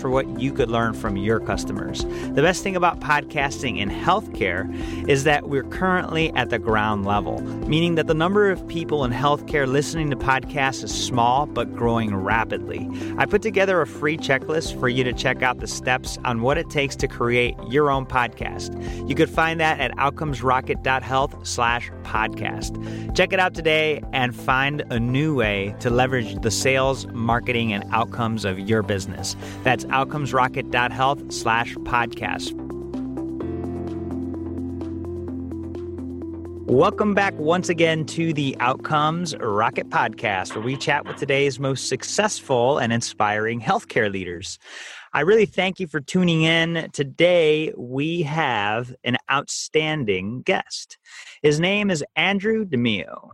for what you could learn from your customers. The best thing about podcasting in healthcare is that we're currently at the ground level, meaning that the number of people in healthcare listening to podcasts is small but growing rapidly. I put together a free checklist for you to check out the steps on what it takes to create your own podcast. You could find that at outcomesrocket.health slash podcast. Check it out today and find a new way to leverage the sales, marketing, and outcomes of your business. That's outcomesrocket.health slash podcast. Welcome back once again to the Outcomes Rocket Podcast, where we chat with today's most successful and inspiring healthcare leaders. I really thank you for tuning in. Today, we have an outstanding guest. His name is Andrew DiMeo.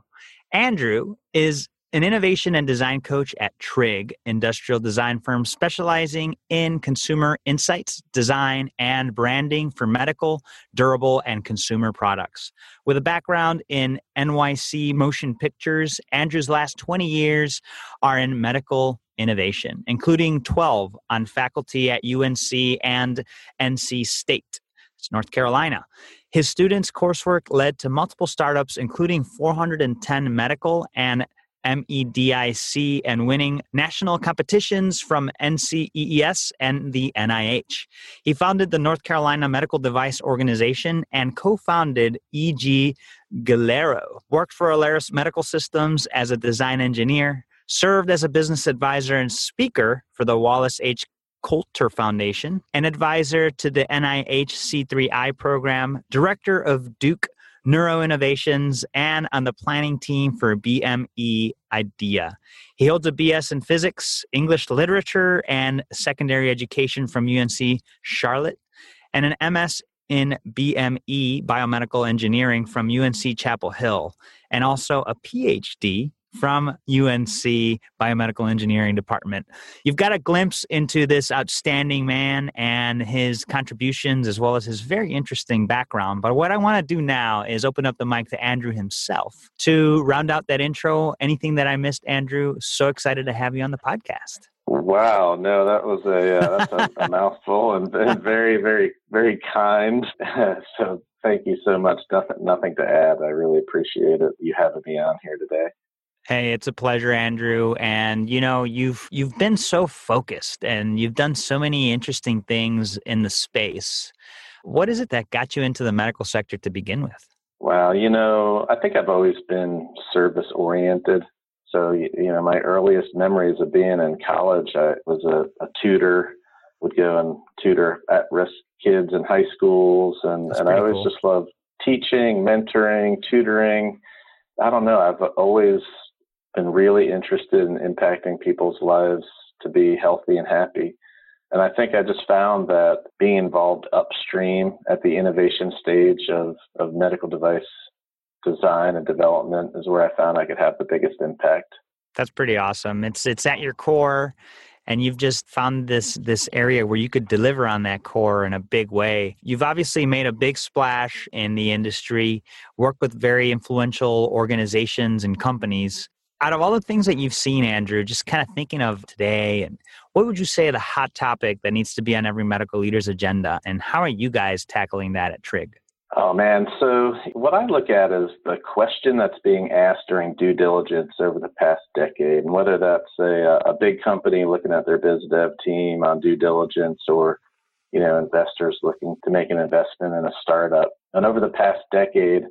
Andrew is an innovation and design coach at Trig, industrial design firm specializing in consumer insights, design, and branding for medical, durable, and consumer products. With a background in NYC motion pictures, Andrew's last 20 years are in medical innovation, including 12 on faculty at UNC and NC State. It's North Carolina. His students' coursework led to multiple startups, including 410 medical and MEDIC and winning national competitions from NCIIA and the NIH. He founded the North Carolina Medical Device Organization and co founded EG Gilero, worked for Alaris Medical Systems as a design engineer, served as a business advisor and speaker for the Wallace H. Coulter Foundation, an advisor to the NIH C3I program, director of Duke Neuro Innovations, and on the planning team for BME IDEA. He holds a BS in physics, English literature, and secondary education from UNC Charlotte, and an MS in BME biomedical engineering from UNC Chapel Hill, and also a PhD from UNC Biomedical Engineering Department. You've got a glimpse into this outstanding man and his contributions, as well as his very interesting background. But what I want to do now is open up the mic to Andrew himself to round out that intro. Anything that I missed, Andrew? So excited to have you on the podcast. Wow, no, that was a uh, that's a, a mouthful and, and very, very, very kind. so thank you so much. Nothing, nothing to add. I really appreciate it. You having me on here today. Hey, it's a pleasure, Andrew. And you know, you've you've been so focused and you've done so many interesting things in the space. What is it that got you into the medical sector to begin with? Well, you know, I think I've always been service oriented. So, you know, my earliest memories of being in college, I was a, a tutor, would go and tutor at risk kids in high schools. And, and I always cool. just loved teaching, mentoring, tutoring. I don't know. I've always been really interested in impacting people's lives to be healthy and happy. And I think I just found that being involved upstream at the innovation stage of, of medical device design and development is where I found I could have the biggest impact. That's pretty awesome. It's it's at your core and you've just found this this area where you could deliver on that core in a big way. You've obviously made a big splash in the industry, worked with very influential organizations and companies out of all the things that you've seen, Andrew, just kind of thinking of today, and what would you say the hot topic that needs to be on every medical leader's agenda, and how are you guys tackling that at Trig? Oh man, so what I look at is the question that's being asked during due diligence over the past decade, and whether that's a, a big company looking at their biz dev team on due diligence, or you know investors looking to make an investment in a startup. And over the past decade,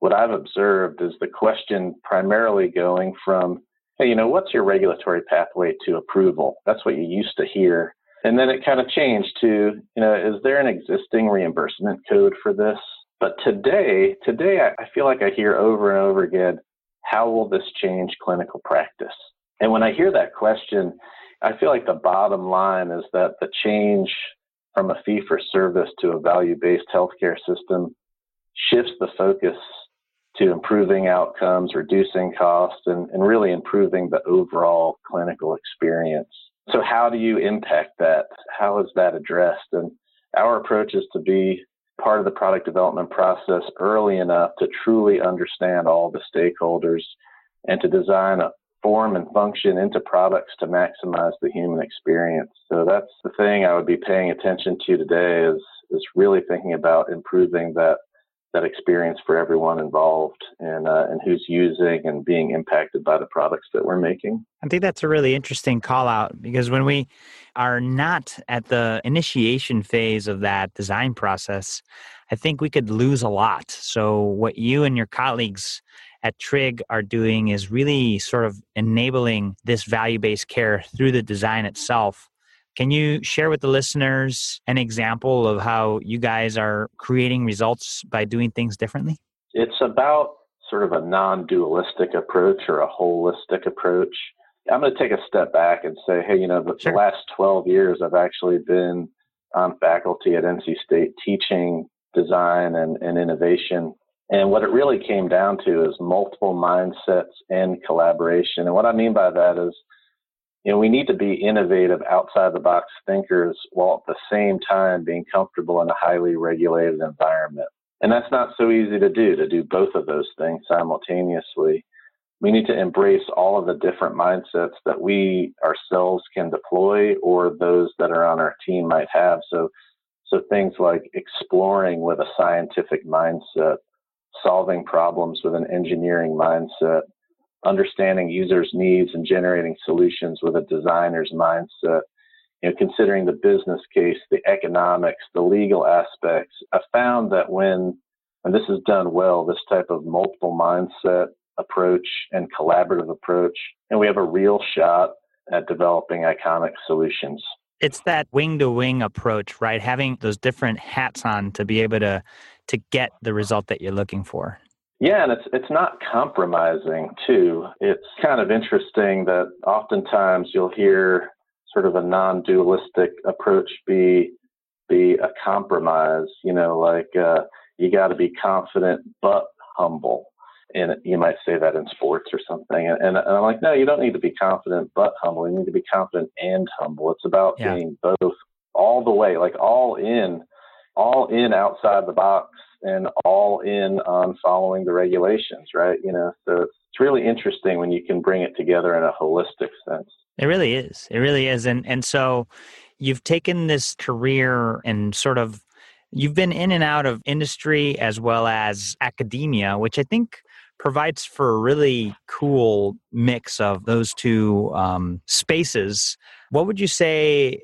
what I've observed is the question primarily going from hey, you know, what's your regulatory pathway to approval? That's what you used to hear. And then it kind of changed to, you know, is there an existing reimbursement code for this? But today, today I, feel like I hear over and over again, how will this change clinical practice? And when I hear that question, I feel like the bottom line is that the change from a fee for service to a value based healthcare system shifts the focus to improving outcomes, reducing costs, and, and really improving the overall clinical experience. So, how do you impact that? How is that addressed? And our approach is to be part of the product development process early enough to truly understand all the stakeholders and to design a form and function into products to maximize the human experience. So that's the thing I would be paying attention to today is is really thinking about improving that that experience for everyone involved and uh, and who's using and being impacted by the products that we're making. I think that's a really interesting call out because when we are not at the initiation phase of that design process, I think we could lose a lot. So what you and your colleagues at Trig are doing is really sort of enabling this value-based care through the design itself can you share with the listeners an example of how you guys are creating results by doing things differently? It's about sort of a non dualistic approach or a holistic approach. I'm going to take a step back and say, hey, you know, the, sure. the last 12 years, I've actually been on faculty at NC State teaching design and, and innovation. And what it really came down to is multiple mindsets and collaboration. And what I mean by that is you know, we need to be innovative, outside the box thinkers while at the same time being comfortable in a highly regulated environment. And that's not so easy to do, to do both of those things simultaneously. We need to embrace all of the different mindsets that we ourselves can deploy or those that are on our team might have. So, so things like exploring with a scientific mindset, solving problems with an engineering mindset, understanding users' needs and generating solutions with a designer's mindset. You know, considering the business case, the economics, the legal aspects, I found that when and this is done well, this type of multiple mindset approach and collaborative approach, and we have a real shot at developing iconic solutions. It's that wing to wing approach, right? Having those different hats on to be able to to get the result that you're looking for. Yeah, and it's it's not compromising too. It's kind of interesting that oftentimes you'll hear sort of a non-dualistic approach be be a compromise. You know, like uh, you got to be confident but humble, and you might say that in sports or something. And, and, I'm like, no, you don't need to be confident but humble. You need to be confident and humble. It's about yeah. being both all the way, like all in, all in outside the box and all in on following the regulations, right? You know, so it's really interesting when you can bring it together in a holistic sense. It really is. It really is. And and so you've taken this career and sort of you've been in and out of industry as well as academia, which I think provides for a really cool mix of those two um, spaces. What would you say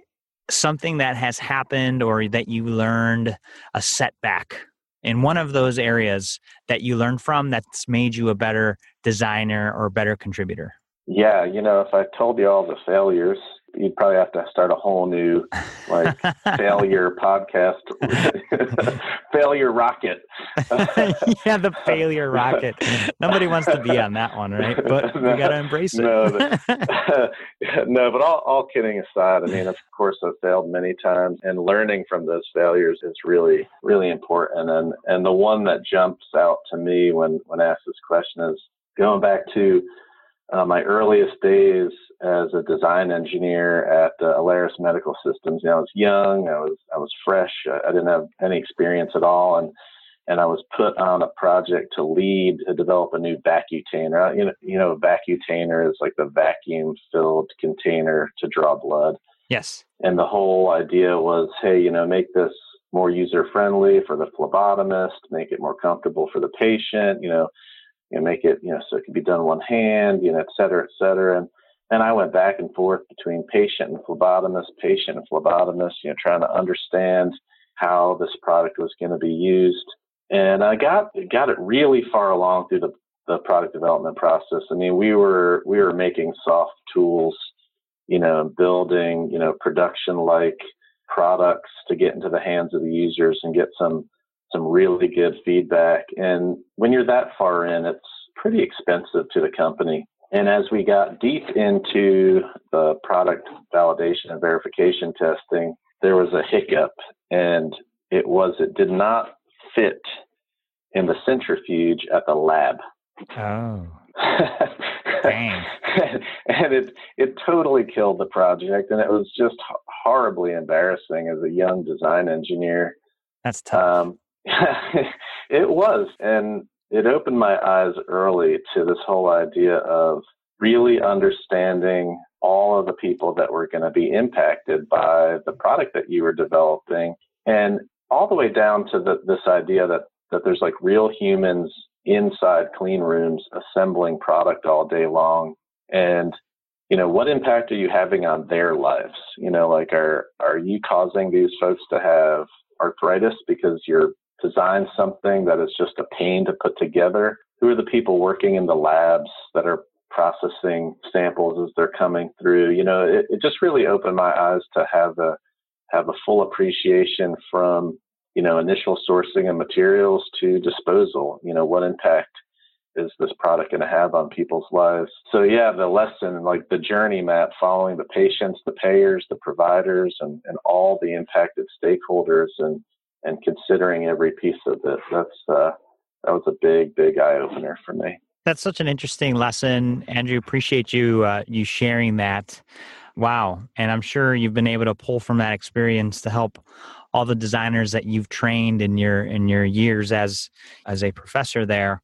something that has happened or that you learned a setback in one of those areas that you learned from that's made you a better designer or better contributor? Yeah, you know, if I told you all the failures, you'd probably have to start a whole new like failure podcast. Failure rocket. Yeah the failure rocket. Nobody wants to be on that one right? But we got to embrace it. No, no but all, all kidding aside i mean of course i've failed many times and learning from those failures is really really important. And and the one that jumps out to me when when asked this question is going back to uh, my earliest days as a design engineer at uh, Alaris Medical Systems. You know, I was young, I was I was fresh, I didn't have any experience at all, and and I was put on a project to lead to develop a new Vacutainer. Uh, you know, you know, Vacutainer is like the vacuum-filled container to draw blood. Yes. And the whole idea was, hey, you know, make this more user-friendly for the phlebotomist, make it more comfortable for the patient. You know, you know, make it, you know, so it can be done one hand, you know, et cetera, et cetera. And and I went back and forth between patient and phlebotomist, patient and phlebotomist, you know, trying to understand how this product was going to be used. And I got got it really far along through the the product development process. I mean, we were we were making soft tools, you know, building you know production like products to get into the hands of the users and get some some really good feedback. And when you're that far in, it's pretty expensive to the company. And as we got deep into the product validation and verification testing, there was a hiccup, and it was it did not fit in the centrifuge at the lab. Oh. Dang. and it it totally killed the project and it was just horribly embarrassing as a young design engineer. That's tough. Um, it was and it opened my eyes early to this whole idea of really understanding all of the people that were going to be impacted by the product that you were developing and all the way down to the, this idea that that there's like real humans inside clean rooms assembling product all day long and you know what impact are you having on their lives? You know like are are you causing these folks to have arthritis because you're designed something that is just a pain to put together who are the people working in the labs that are processing samples as they're coming through you know it, it just really opened my eyes to have a have a full appreciation from you know, initial sourcing of materials to disposal. You know, what impact is this product going to have on people's lives? So yeah, the lesson, like the journey map, following the patients, the payers, the providers, and, and all the impacted stakeholders, and and considering every piece of it. That's uh, that was a big, big eye opener for me. That's such an interesting lesson, Andrew. Appreciate you uh, you sharing that. Wow, and I'm sure you've been able to pull from that experience to help all the designers that you've trained in your in your years as as a professor there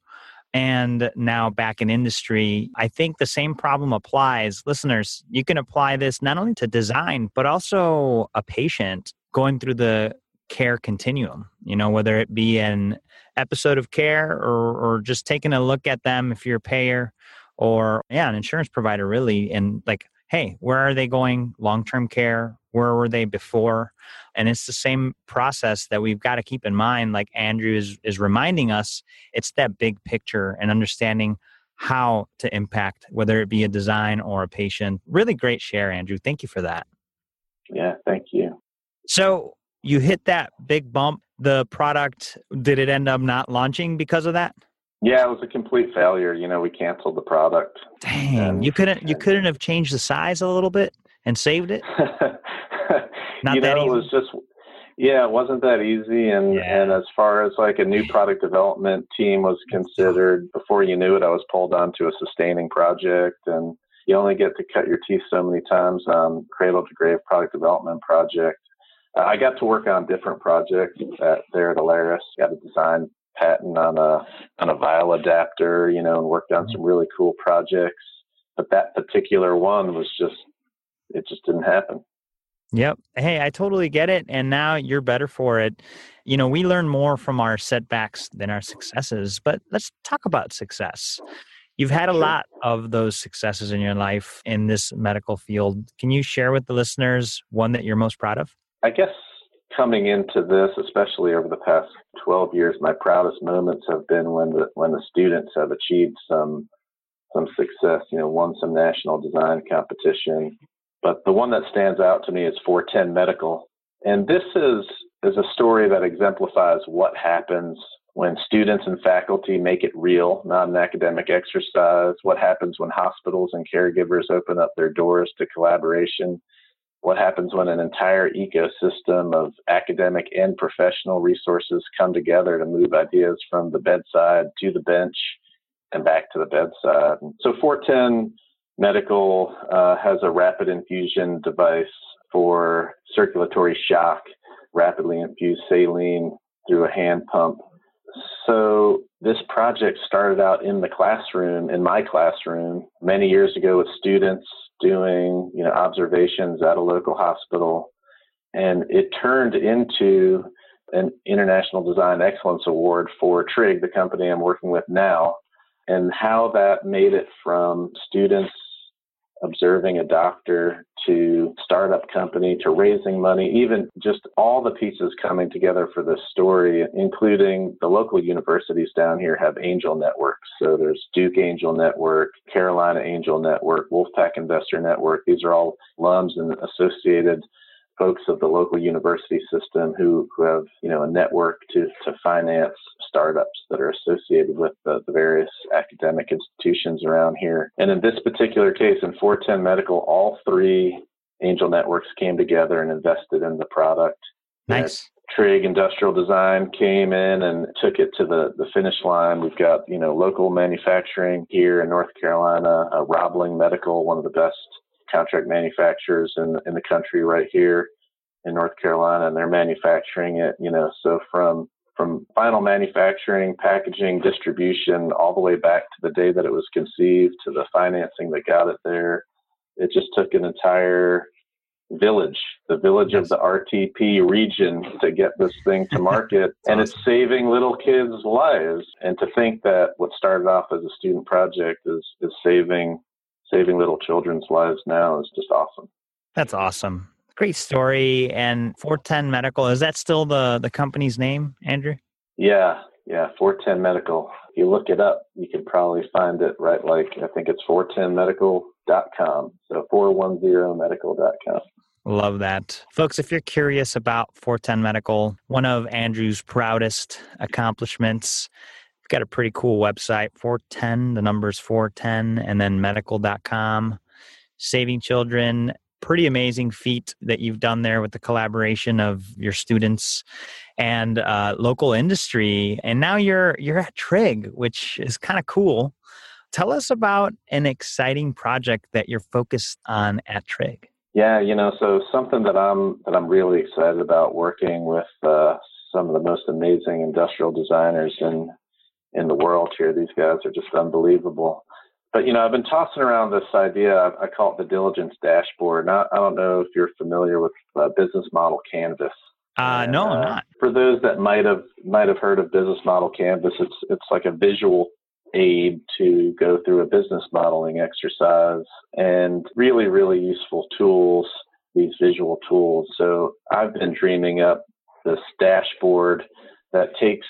and now back in industry i think the same problem applies listeners you can apply this not only to design but also a patient going through the care continuum you know whether it be an episode of care or or just taking a look at them if you're a payer or yeah an insurance provider really and like hey where are they going? Long-term care where were they before? And it's the same process that we've got to keep in mind like andrew is, is reminding us it's that big picture and understanding how to impact whether it be a design or a patient. Really great share andrew. Thank you for that. Yeah thank you. So you hit that big bump the product did it end up not launching because of that yeah, it was a complete failure. You know, we canceled the product. Dang, and, you couldn't you couldn't have changed the size a little bit and saved it. Not you know, easy. it was just yeah, it wasn't that easy. And yeah. and as far as like a new product development team was considered, before you knew it, I was pulled onto a sustaining project, and you only get to cut your teeth so many times on cradle to grave product development project. Uh, I got to work on different projects at, there at Alaris. Got a design patent on a on a vial adapter, you know, and worked on some really cool projects. But that particular one was just it just didn't happen. Yep. Hey, I totally get it. And now you're better for it. You know, we learn more from our setbacks than our successes, but let's talk about success. You've had a lot of those successes in your life in this medical field. Can you share with the listeners one that you're most proud of? I guess coming into this, especially over the past 12 years, my proudest moments have been when the when the students have achieved some some success. You know, won some national design competition, but the one that stands out to me is 410 Medical. And this is, is a story that exemplifies what happens when students and faculty make it real, not an academic exercise, what happens when hospitals and caregivers open up their doors to collaboration, what happens when an entire ecosystem of academic and professional resources come together to move ideas from the bedside to the bench and back to the bedside. So 410 Medical uh, has a rapid infusion device for circulatory shock, rapidly infuse saline through a hand pump. So this project started out in the classroom, in my classroom, many years ago with students doing, you know, observations at a local hospital. And it turned into an International Design Excellence Award for Trig, the company I'm working with now, and how that made it from students observing a doctor to startup company to raising money, even just all the pieces coming together for this story, including the local universities down here have angel networks. So there's Duke Angel Network, Carolina Angel Network, Wolfpack Investor Network. These are all alums and associated folks of the local university system who, who have you know a network to, to finance startups that are associated with the, the various academic institutions around here. And in this particular case, in 410 Medical, all three angel networks came together and invested in the product. Nice. Trig Industrial Design came in and took it to the, the finish line. We've got, you know, local manufacturing here in North Carolina, uh, Roebling Medical, one of the best contract manufacturers in in the country right here in North Carolina, and they're manufacturing it. You know, so from from final manufacturing, packaging, distribution, all the way back to the day that it was conceived to the financing that got it there. It just took an entire village, the village of the RTP region to get this thing to market. and it's saving little kids' lives. And to think that what started off as a student project is, is saving saving little children's lives now is just awesome. That's awesome. Great story. And 410 Medical, is that still the, the company's name, Andrew? Yeah, yeah, 410 Medical. If you look it up, you can probably find it right like, I think it's 410medical.com. So 410medical.com. Love that. Folks, if you're curious about 410 Medical, one of Andrew's proudest accomplishments got a pretty cool website 410 the numbers 410 and then medical.com saving children pretty amazing feat that you've done there with the collaboration of your students and uh, local industry. And now you're you're at trig which is kind of cool. Tell us about an exciting project that you're focused on at trig. Yeah you know so something that i'm that i'm really excited about working with uh, some of the most amazing industrial designers in in the world here. These guys are just unbelievable. But you know, I've been tossing around this idea. I, I call it the diligence dashboard. Now, I don't know if you're familiar with uh, business model canvas. Uh, and, no, I'm uh, not. For those that might have might have heard of business model canvas, it's it's like a visual aid to go through a business modeling exercise and really really useful tools these visual tools so i've been dreaming up this dashboard that takes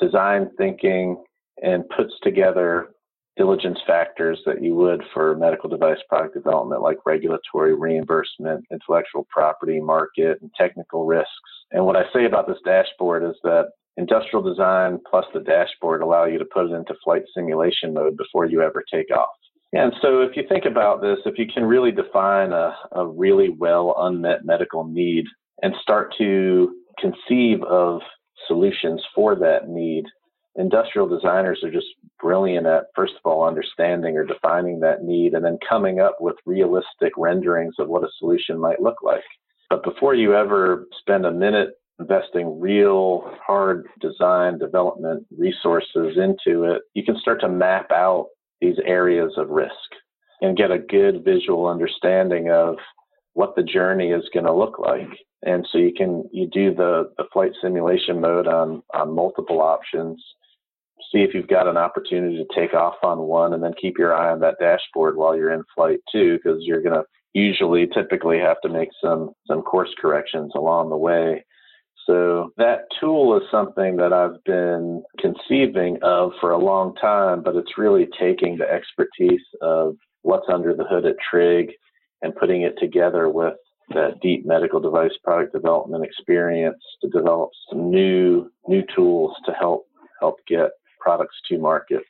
design thinking and puts together diligence factors that you would for medical device product development, like regulatory reimbursement, intellectual property, market, and technical risks. And what I say about this dashboard is that industrial design plus the dashboard allow you to put it into flight simulation mode before you ever take off. And so if you think about this, if you can really define a, a really well unmet medical need and start to conceive of solutions for that need. Industrial designers are just brilliant at, first of all, understanding or defining that need and then coming up with realistic renderings of what a solution might look like. But before you ever spend a minute investing real hard design development resources into it, you can start to map out these areas of risk and get a good visual understanding of what the journey is going to look like. And so you can you do the, the flight simulation mode on on multiple options see if you've got an opportunity to take off on one and then keep your eye on that dashboard while you're in flight too because you're going to usually typically have to make some some course corrections along the way. So that tool is something that I've been conceiving of for a long time, but it's really taking the expertise of what's under the hood at Trig and putting it together with that deep medical device product development experience to develop some new new tools to help help get products to market.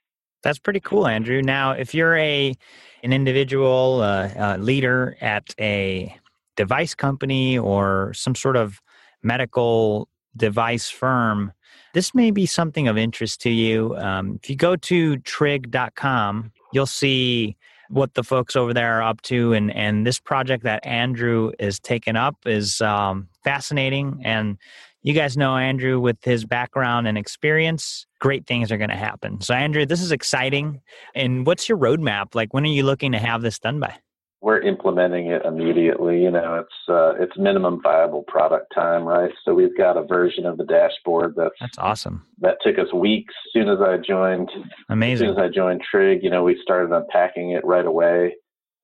That's pretty cool, Andrew. Now, if you're a an individual uh, uh, leader at a device company or some sort of medical device firm, this may be something of interest to you. Um, if you go to trig.com, you'll see what the folks over there are up to. And and this project that andrew is taking up is um, fascinating. And you guys know andrew with his background and experience great things are going to happen. So andrew this is exciting. And what's your roadmap? Like when are you looking to have this done by we're implementing it immediately. You know, it's uh, it's minimum viable product time, right? So we've got a version of the dashboard that's that's awesome. That took us weeks. As soon as I joined, amazing. As soon as I joined Trig, you know, we started unpacking it right away.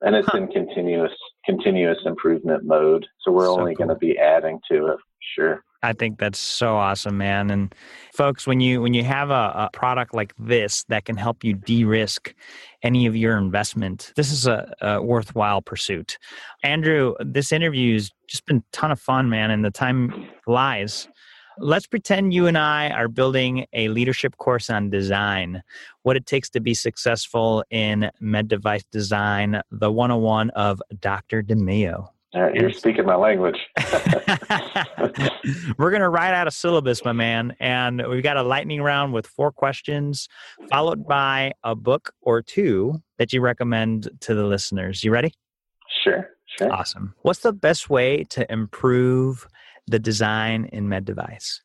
and it's huh. in continuous continuous improvement mode. So we're so only cool. going to be adding to it. Sure. I think that's so awesome, man. And folks, when you when you have a, a product like this that can help you de-risk any of your investment, this is a, a worthwhile pursuit. Andrew, this interview has just been a ton of fun, man, and the time flies. Let's pretend you and I are building a leadership course on design, what it takes to be successful in med device design, the 101 of Dr. DiMeo. Uh, you're speaking my language. We're going to write out a syllabus, my man. And we've got a lightning round with four questions, followed by a book or two that you recommend to the listeners. You ready? Sure, sure. Awesome. What's the best way to improve the design in med device?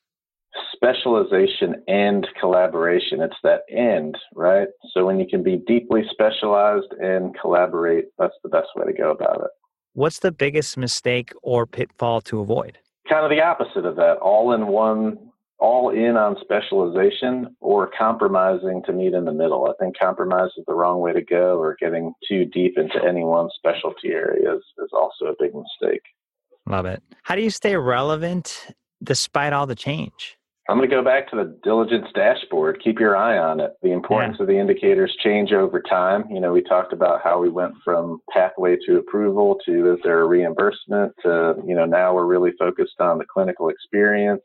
Specialization and collaboration. It's that end, right? So when you can be deeply specialized and collaborate, that's the best way to go about it. What's the biggest mistake or pitfall to avoid? Kind of the opposite of that. All in one, all in on specialization or compromising to meet in the middle. I think compromise is the wrong way to go, or getting too deep into any one specialty area is, is also a big mistake. Love it. How do you stay relevant despite all the change? I'm going to go back to the diligence dashboard. Keep your eye on it. The importance yeah. of the indicators change over time. You know, we talked about how we went from pathway to approval to is there a reimbursement to, you know, now we're really focused on the clinical experience.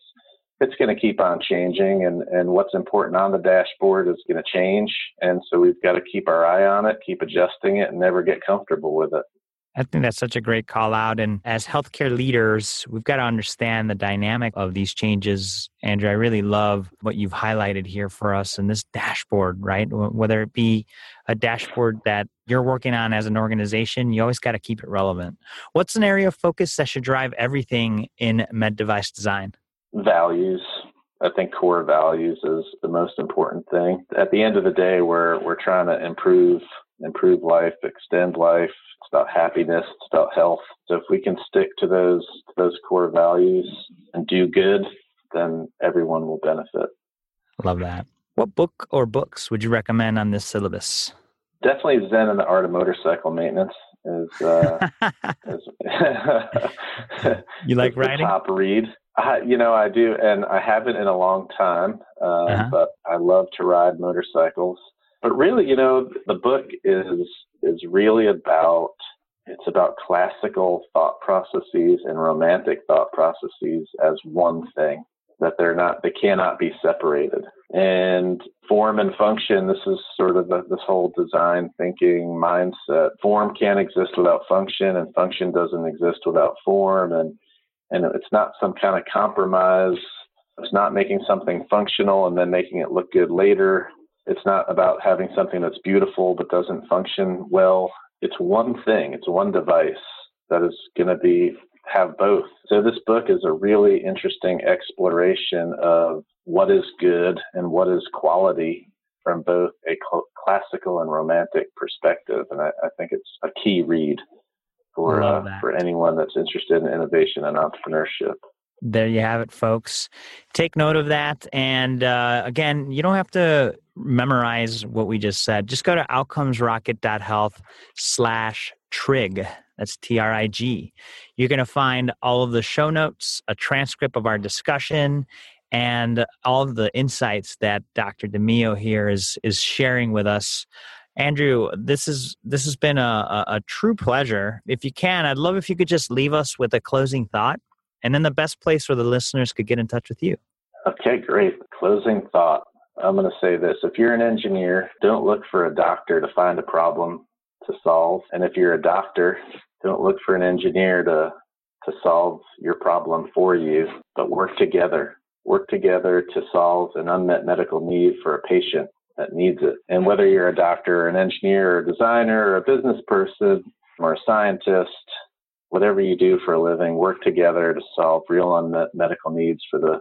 It's going to keep on changing and, and what's important on the dashboard is going to change. And so we've got to keep our eye on it, keep adjusting it and never get comfortable with it. I think that's such a great call out. And as healthcare leaders, we've got to understand the dynamic of these changes. Andrew, I really love what you've highlighted here for us in this dashboard, right? Whether it be a dashboard that you're working on as an organization, you always got to keep it relevant. What's an area of focus that should drive everything in med device design? Values. I think core values is the most important thing. At the end of the day, we're we're trying to improve improve life, extend life, it's about happiness. It's about health. So if we can stick to those those core values and do good, then everyone will benefit. Love that. What book or books would you recommend on this syllabus? Definitely Zen and the Art of Motorcycle Maintenance is. Uh, is you like writing? Top read. I, you know, I do, and I haven't in a long time. Uh, uh-huh. But I love to ride motorcycles. But really, you know, the book is is really about it's about classical thought processes and romantic thought processes as one thing that they're not they cannot be separated. And form and function this is sort of this whole design thinking mindset. Form can't exist without function and function doesn't exist without form. And and it's not some kind of compromise. It's not making something functional and then making it look good later it's not about having something that's beautiful but doesn't function well. It's one thing, it's one device that is going to be have both. So this book is a really interesting exploration of what is good and what is quality from both a cl- classical and romantic perspective, and I, I, think it's a key read for uh, for anyone that's interested in innovation and entrepreneurship there you have it, folks. Take note of that. And uh, again, you don't have to memorize what we just said. Just go to outcomesrocket.health slash trig. That's T R I G. You're going to find all of the show notes, a transcript of our discussion, and all of the insights that Dr. DiMeo here is is sharing with us. Andrew, this is this has been a, a, a true pleasure. If you can, I'd love if you could just leave us with a closing thought and then the best place where the listeners could get in touch with you. Okay, great. Closing thought. I'm going to say this. If you're an engineer, don't look for a doctor to find a problem to solve. And if you're a doctor, don't look for an engineer to, to solve your problem for you, but work together. Work together to solve an unmet medical need for a patient that needs it. And whether you're a doctor, or an engineer, or a designer, or a business person, or a scientist, whatever you do for a living, work together to solve real unmet medical needs for the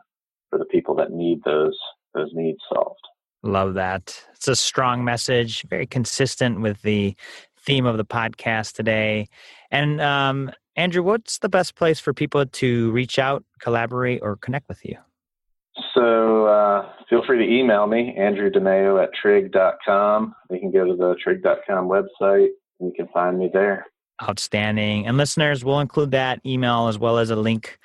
for the people that need those those needs solved. Love that. It's a strong message, very consistent with the theme of the podcast today. And um, Andrew, what's the best place for people to reach out, collaborate, or connect with you? So uh, feel free to email me, Andrew DiMeo at trig.com. You can go to the trig.com website and you can find me there. Outstanding. And listeners, we'll include that email as well as a link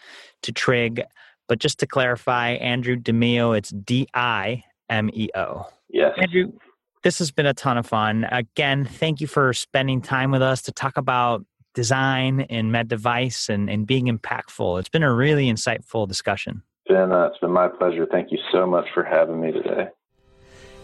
to Trig. But just to clarify, Andrew DiMeo, it's D I M E O. Yes. Andrew, this has been a ton of fun. Again, thank you for spending time with us to talk about design and med device and, and being impactful. It's been a really insightful discussion. Ben, uh, it's been my pleasure. Thank you so much for having me today.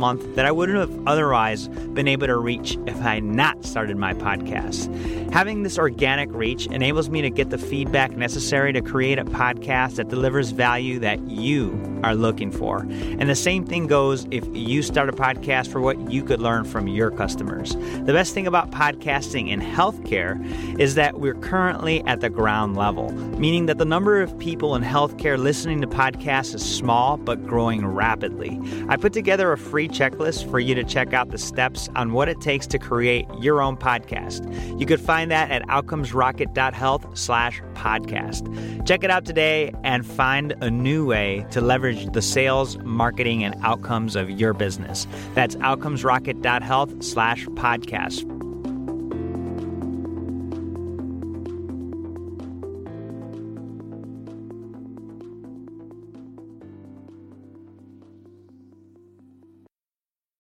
month that I wouldn't have otherwise been able to reach if I had not started my podcast. Having this organic reach enables me to get the feedback necessary to create a podcast that delivers value that you are looking for. And the same thing goes if you start a podcast for what you could learn from your customers. The best thing about podcasting in healthcare is that we're currently at the ground level, meaning that the number of people in healthcare listening to podcasts is small but growing rapidly. I put together a free checklist for you to check out the steps on what it takes to create your own podcast. You could find that at outcomesrocket.health slash podcast. Check it out today and find a new way to leverage the sales, marketing, and outcomes of your business. That's outcomesrocket.health slash podcast.